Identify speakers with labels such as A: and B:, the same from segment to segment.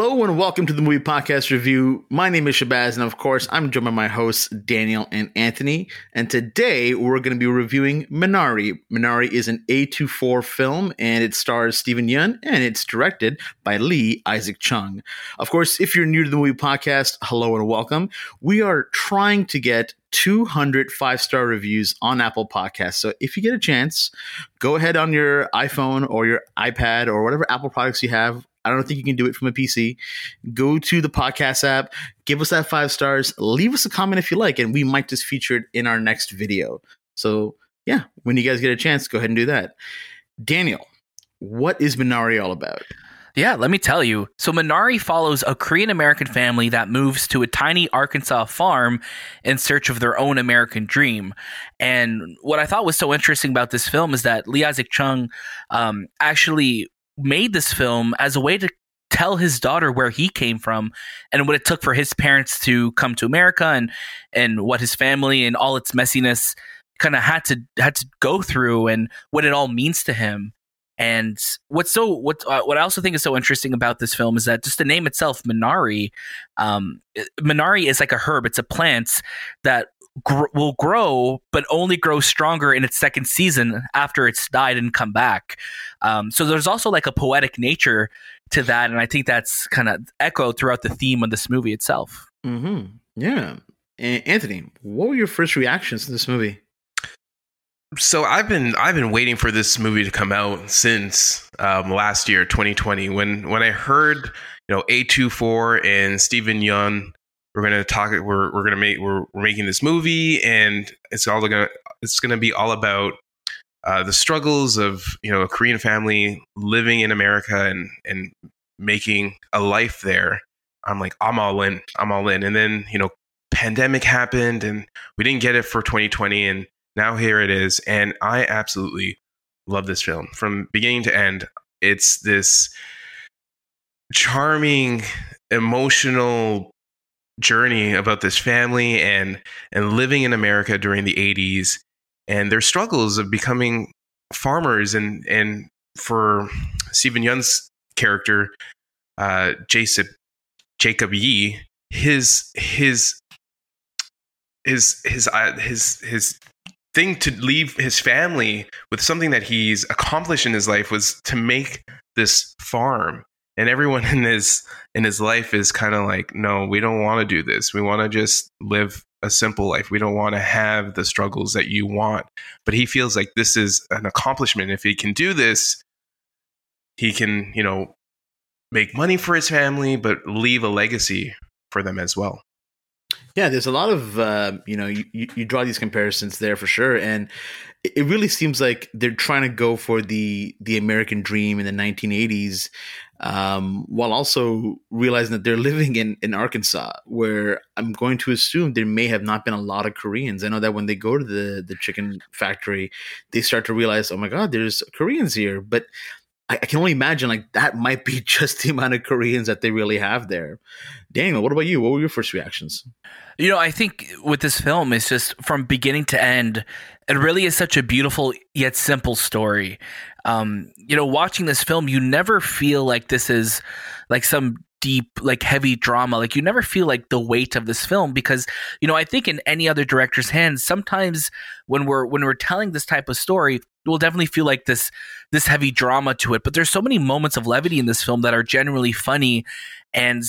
A: Hello and welcome to the movie podcast review. My name is Shahbaz, and of course, I'm joined by my hosts Daniel and Anthony. And today we're going to be reviewing Minari. Minari is an A24 film, and it stars Steven Yeun, and it's directed by Lee Isaac Chung. Of course, if you're new to the movie podcast, hello and welcome. We are trying to get 200 five star reviews on Apple Podcasts. So if you get a chance, go ahead on your iPhone or your iPad or whatever Apple products you have I don't think you can do it from a PC. Go to the podcast app, give us that five stars, leave us a comment if you like, and we might just feature it in our next video. So, yeah, when you guys get a chance, go ahead and do that. Daniel, what is Minari all about?
B: Yeah, let me tell you. So, Minari follows a Korean American family that moves to a tiny Arkansas farm in search of their own American dream. And what I thought was so interesting about this film is that Lee Isaac Chung um, actually made this film as a way to tell his daughter where he came from and what it took for his parents to come to America and and what his family and all its messiness kind of had to had to go through and what it all means to him. And what's so what uh, what I also think is so interesting about this film is that just the name itself, Minari, um, Minari is like a herb. It's a plant that gr- will grow, but only grow stronger in its second season after it's died and come back. Um, so there's also like a poetic nature to that, and I think that's kind of echoed throughout the theme of this movie itself.
A: Mm-hmm. Yeah, Anthony, what were your first reactions to this movie?
C: So I've been I've been waiting for this movie to come out since um, last year, 2020. When when I heard you know A24 and Steven Yeun we're gonna talk we're we're gonna make we're, we're making this movie and it's all gonna it's gonna be all about uh, the struggles of you know a Korean family living in America and and making a life there. I'm like I'm all in. I'm all in. And then you know pandemic happened and we didn't get it for 2020 and now here it is and I absolutely love this film from beginning to end. It's this charming emotional journey about this family and and living in America during the 80s and their struggles of becoming farmers and and for Steven Yeun's character uh Jacob Jacob Yi his his his his uh, his his thing to leave his family with something that he's accomplished in his life was to make this farm. And everyone in his in his life is kind of like no we don't want to do this. We want to just live a simple life. We don't want to have the struggles that you want. But he feels like this is an accomplishment. If he can do this he can you know make money for his family but leave a legacy for them as well
A: yeah, there's a lot of uh, you know you, you draw these comparisons there for sure, and it really seems like they're trying to go for the the American dream in the 1980s, um, while also realizing that they're living in, in Arkansas, where I'm going to assume there may have not been a lot of Koreans. I know that when they go to the, the chicken factory, they start to realize, oh my God, there's Koreans here. But I, I can only imagine like that might be just the amount of Koreans that they really have there. Daniel, what about you? What were your first reactions?
B: You know, I think with this film, it's just from beginning to end, it really is such a beautiful yet simple story. Um, you know, watching this film, you never feel like this is like some deep, like heavy drama. Like you never feel like the weight of this film because, you know, I think in any other director's hands, sometimes when we're when we're telling this type of story, we'll definitely feel like this this heavy drama to it. But there's so many moments of levity in this film that are genuinely funny and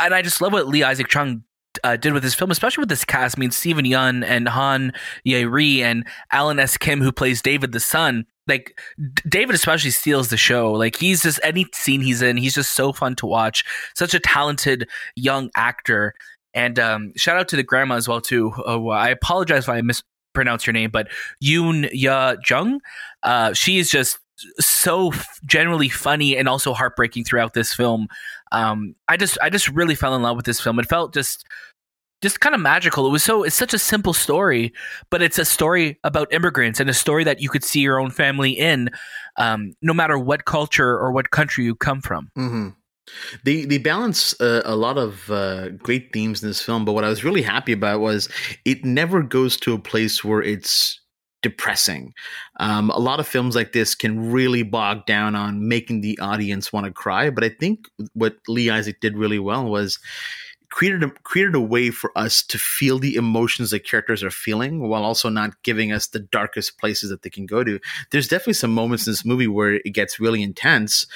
B: and I just love what Lee Isaac Chung uh, did with this film, especially with this cast. I mean, Steven Yeun and Han Ye Ri and Alan S. Kim, who plays David the son. Like David, especially steals the show. Like he's just any scene he's in, he's just so fun to watch. Such a talented young actor. And um, shout out to the grandma as well too. Oh, I apologize if I mispronounce your name, but Yoon Ya Jung. Uh, she is just so generally funny and also heartbreaking throughout this film. Um, I just I just really fell in love with this film. It felt just just kind of magical. It was so it's such a simple story, but it's a story about immigrants and a story that you could see your own family in, um, no matter what culture or what country you come from.
A: Mm-hmm. They they balance uh, a lot of uh, great themes in this film, but what I was really happy about was it never goes to a place where it's depressing. Um, a lot of films like this can really bog down on making the audience want to cry, but I think what Lee Isaac did really well was created a, created a way for us to feel the emotions the characters are feeling while also not giving us the darkest places that they can go to. There's definitely some moments in this movie where it gets really intense,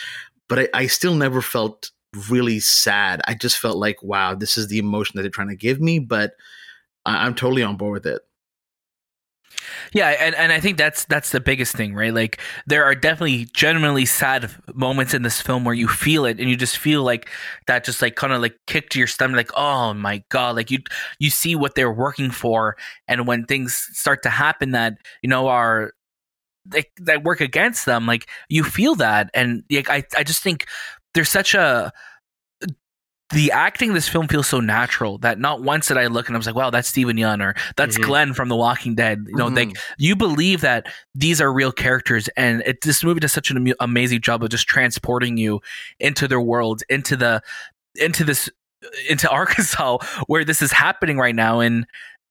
A: but I, I still never felt really sad. I just felt like, wow, this is the emotion that they're trying to give me, but I, I'm totally on board with it.
B: Yeah, and, and I think that's that's the biggest thing, right? Like there are definitely genuinely sad moments in this film where you feel it and you just feel like that just like kind of like kick to your stomach, like, oh my god, like you you see what they're working for and when things start to happen that, you know, are they, that work against them, like you feel that. And like I, I just think there's such a the acting in this film feels so natural that not once did I look and I was like, wow, that's Steven Yeun or that's mm-hmm. Glenn from The Walking Dead. You know, mm-hmm. like you believe that these are real characters, and it, this movie does such an amazing job of just transporting you into their world, into the into this into Arkansas where this is happening right now, and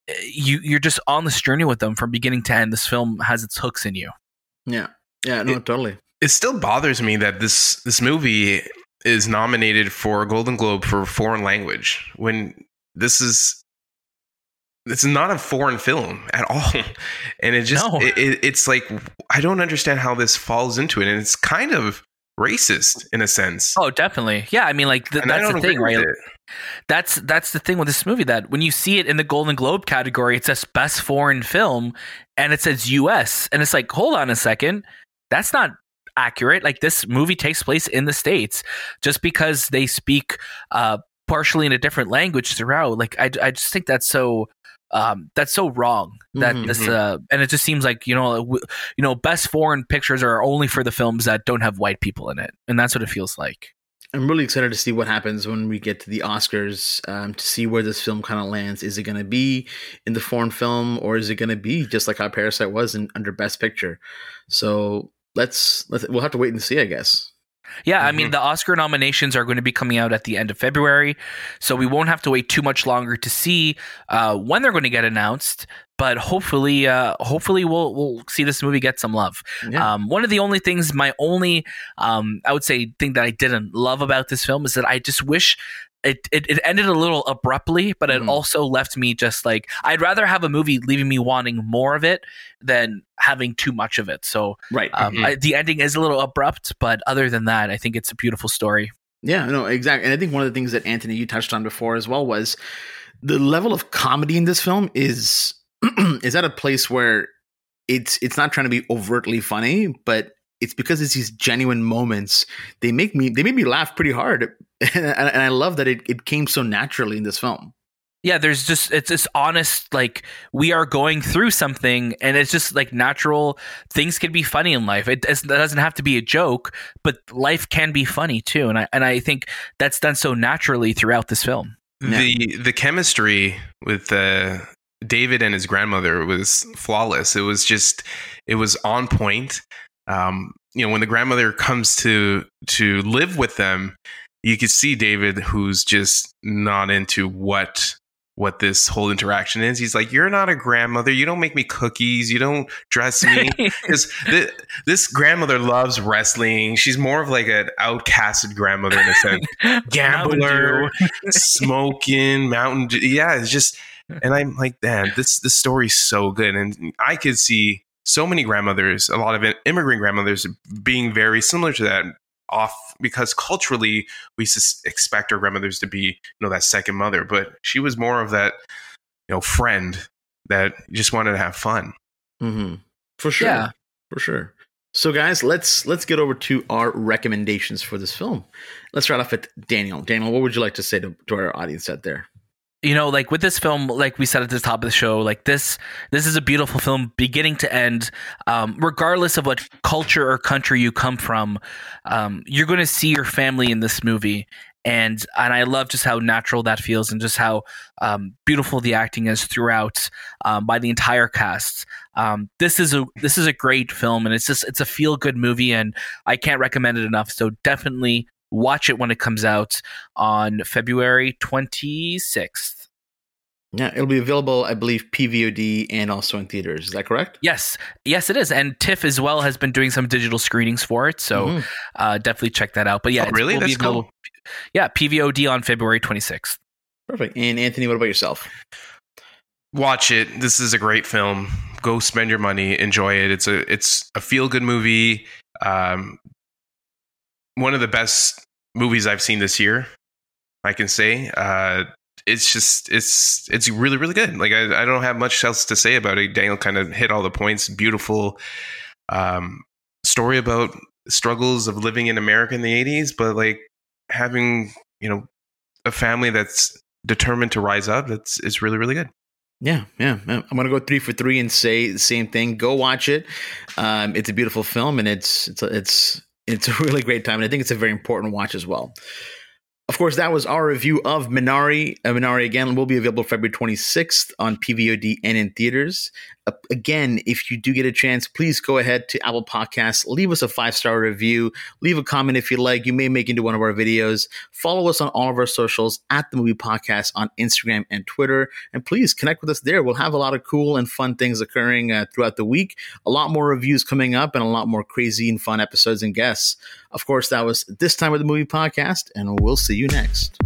B: eh, you you're just on this journey with them from beginning to end. This film has its hooks in you.
A: Yeah, yeah, no,
C: it,
A: totally.
C: It still bothers me that this this movie is nominated for a Golden Globe for foreign language when this is it's not a foreign film at all. And it just no. it, it's like i don't understand how this falls into it. And it's kind of racist in a sense.
B: Oh definitely. Yeah i mean like th- that's the thing right? that's that's the thing with this movie that when you see it in the golden globe category it says best foreign film and it says us and it's like hold on a second. That's not accurate. Like this movie takes place in the states, just because they speak uh, partially in a different language throughout. Like I, I just think that's so um, that's so wrong that mm-hmm. this uh, and it just seems like you know w- you know best foreign pictures are only for the films that don't have white people in it and that's what it feels like
A: i'm really excited to see what happens when we get to the oscars um, to see where this film kind of lands is it going to be in the foreign film or is it going to be just like how parasite was in, under best picture so let's, let's we'll have to wait and see, I guess.
B: Yeah, mm-hmm. I mean, mm-hmm. the Oscar nominations are going to be coming out at the end of February, so we won't have to wait too much longer to see uh, when they're going to get announced. But hopefully, uh, hopefully we'll we'll see this movie get some love. Yeah. Um, one of the only things, my only, um, I would say, thing that I didn't love about this film is that I just wish it, it, it ended a little abruptly, but it mm. also left me just like I'd rather have a movie leaving me wanting more of it than having too much of it. So
A: right,
B: um, mm-hmm. I, the ending is a little abrupt, but other than that, I think it's a beautiful story.
A: Yeah, no, exactly. And I think one of the things that Anthony you touched on before as well was the level of comedy in this film is is at a place where it's it's not trying to be overtly funny, but it's because it's these genuine moments. They make me they made me laugh pretty hard, and, and I love that it, it came so naturally in this film.
B: Yeah, there's just it's just honest like we are going through something, and it's just like natural. Things can be funny in life. It, it doesn't have to be a joke, but life can be funny too. And I and I think that's done so naturally throughout this film.
C: The the chemistry with uh, David and his grandmother was flawless. It was just it was on point um, you know, when the grandmother comes to to live with them, you can see David who's just not into what what this whole interaction is. He's like, "You're not a grandmother. You don't make me cookies. You don't dress me." Because th- this grandmother loves wrestling. She's more of like an outcasted grandmother in a sense. Gambler, smoking, mountain. Yeah, it's just. And I'm like, man, this this story's so good, and I could see so many grandmothers, a lot of immigrant grandmothers being very similar to that off because culturally we expect our grandmothers to be you know that second mother but she was more of that you know friend that just wanted to have fun.
A: Mm-hmm. for sure. Yeah. for sure. So guys let's let's get over to our recommendations for this film. Let's start off with daniel. Daniel what would you like to say to, to our audience out there
B: you know like with this film like we said at the top of the show like this this is a beautiful film beginning to end um, regardless of what culture or country you come from um, you're going to see your family in this movie and and I love just how natural that feels and just how um, beautiful the acting is throughout um, by the entire cast. Um, this is a this is a great film and it's just it's a feel good movie and I can't recommend it enough. So definitely watch it when it comes out on February 26th.
A: Yeah, it'll be available, I believe, PVOD and also in theaters. Is that correct?
B: Yes, yes, it is. And TIFF as well has been doing some digital screenings for it, so
A: Mhm.
B: uh, definitely check that out. But yeah,
C: Oh,
B: it's-
C: really?
B: will be
C: That's cool.
B: available- Yeah, PVOD on February 26th.
A: Perfect. And Anthony, what about yourself?
C: Watch it. This is a great film. Go spend your money, enjoy it. It's a it's a feel good movie. Um, one of the best movies I've seen this year. I can say. Uh, it's just it's it's really really good. Like I, I don't have much else to say about it. Daniel kind of hit all the points. Beautiful um, story about struggles of living in America in the '80s, but like having you know a family that's determined to rise up. That's it's really really good.
A: Yeah, yeah. I'm gonna go three for three and say the same thing. Go watch it. Um, it's a beautiful film, and it's it's it's it's a really great time, and I think it's a very important watch as well. Of course, that was our review of Minari. Uh, Minari again will be available February 26th on PVOD and in theaters. Uh, again, if you do get a chance, please go ahead to Apple Podcasts, leave us a five star review, leave a comment if you like. You may make into one of our videos. Follow us on all of our socials at the Movie Podcast on Instagram and Twitter, and please connect with us there. We'll have a lot of cool and fun things occurring uh, throughout the week. A lot more reviews coming up, and a lot more crazy and fun episodes and guests. Of course, that was this time with the Movie Podcast, and we'll see you next.